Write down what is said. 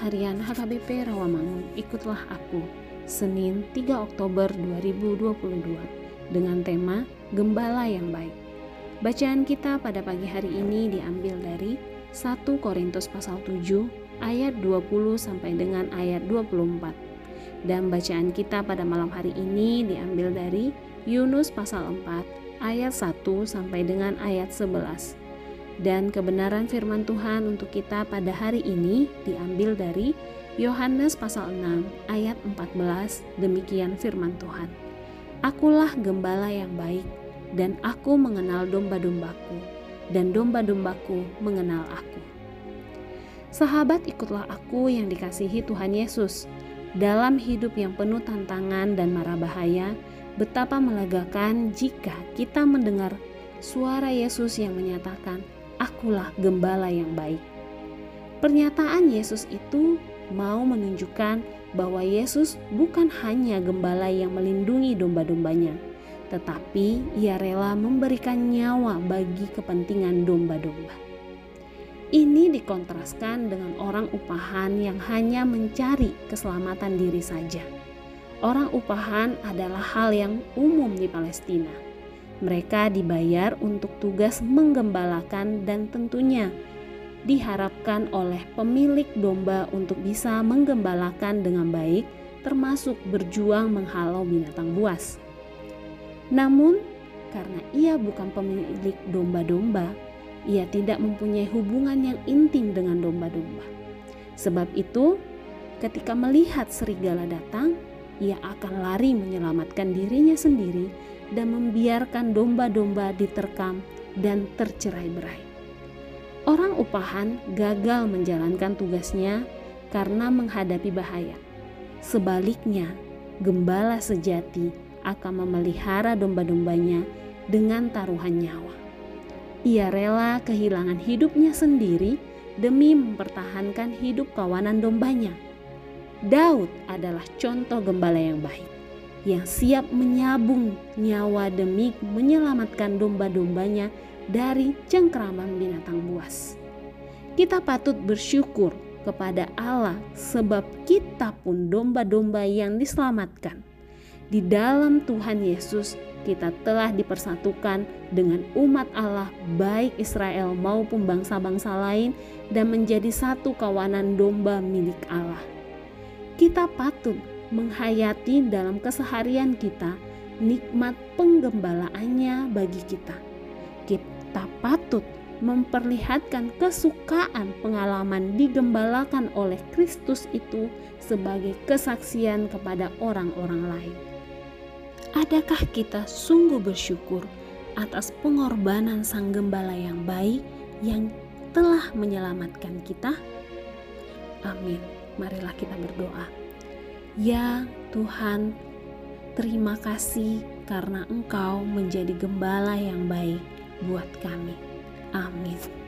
harian HKBP Rawamangun, ikutlah aku. Senin 3 Oktober 2022 dengan tema Gembala yang Baik. Bacaan kita pada pagi hari ini diambil dari 1 Korintus pasal 7 ayat 20 sampai dengan ayat 24. Dan bacaan kita pada malam hari ini diambil dari Yunus pasal 4 ayat 1 sampai dengan ayat 11. Dan kebenaran firman Tuhan untuk kita pada hari ini diambil dari Yohanes pasal 6 ayat 14. Demikian firman Tuhan. Akulah gembala yang baik dan aku mengenal domba-dombaku dan domba-dombaku mengenal aku. Sahabat ikutlah aku yang dikasihi Tuhan Yesus. Dalam hidup yang penuh tantangan dan mara bahaya, betapa melegakan jika kita mendengar suara Yesus yang menyatakan, akulah gembala yang baik. Pernyataan Yesus itu mau menunjukkan bahwa Yesus bukan hanya gembala yang melindungi domba-dombanya, tetapi ia rela memberikan nyawa bagi kepentingan domba-domba. Ini dikontraskan dengan orang upahan yang hanya mencari keselamatan diri saja. Orang upahan adalah hal yang umum di Palestina mereka dibayar untuk tugas menggembalakan dan tentunya diharapkan oleh pemilik domba untuk bisa menggembalakan dengan baik, termasuk berjuang menghalau binatang buas. Namun, karena ia bukan pemilik domba-domba, ia tidak mempunyai hubungan yang intim dengan domba-domba. Sebab itu, ketika melihat serigala datang, ia akan lari menyelamatkan dirinya sendiri dan membiarkan domba-domba diterkam dan tercerai-berai. Orang upahan gagal menjalankan tugasnya karena menghadapi bahaya. Sebaliknya, gembala sejati akan memelihara domba-dombanya dengan taruhan nyawa. Ia rela kehilangan hidupnya sendiri demi mempertahankan hidup kawanan dombanya. Daud adalah contoh gembala yang baik yang siap menyabung nyawa demi menyelamatkan domba-dombanya dari cengkeraman binatang buas. Kita patut bersyukur kepada Allah sebab kita pun domba-domba yang diselamatkan. Di dalam Tuhan Yesus kita telah dipersatukan dengan umat Allah baik Israel maupun bangsa-bangsa lain dan menjadi satu kawanan domba milik Allah. Kita patut menghayati dalam keseharian kita nikmat penggembalaannya bagi kita. Kita patut memperlihatkan kesukaan pengalaman digembalakan oleh Kristus itu sebagai kesaksian kepada orang-orang lain. Adakah kita sungguh bersyukur atas pengorbanan Sang Gembala yang baik yang telah menyelamatkan kita? Amin. Marilah kita berdoa. Ya Tuhan, terima kasih karena Engkau menjadi gembala yang baik buat kami. Amin.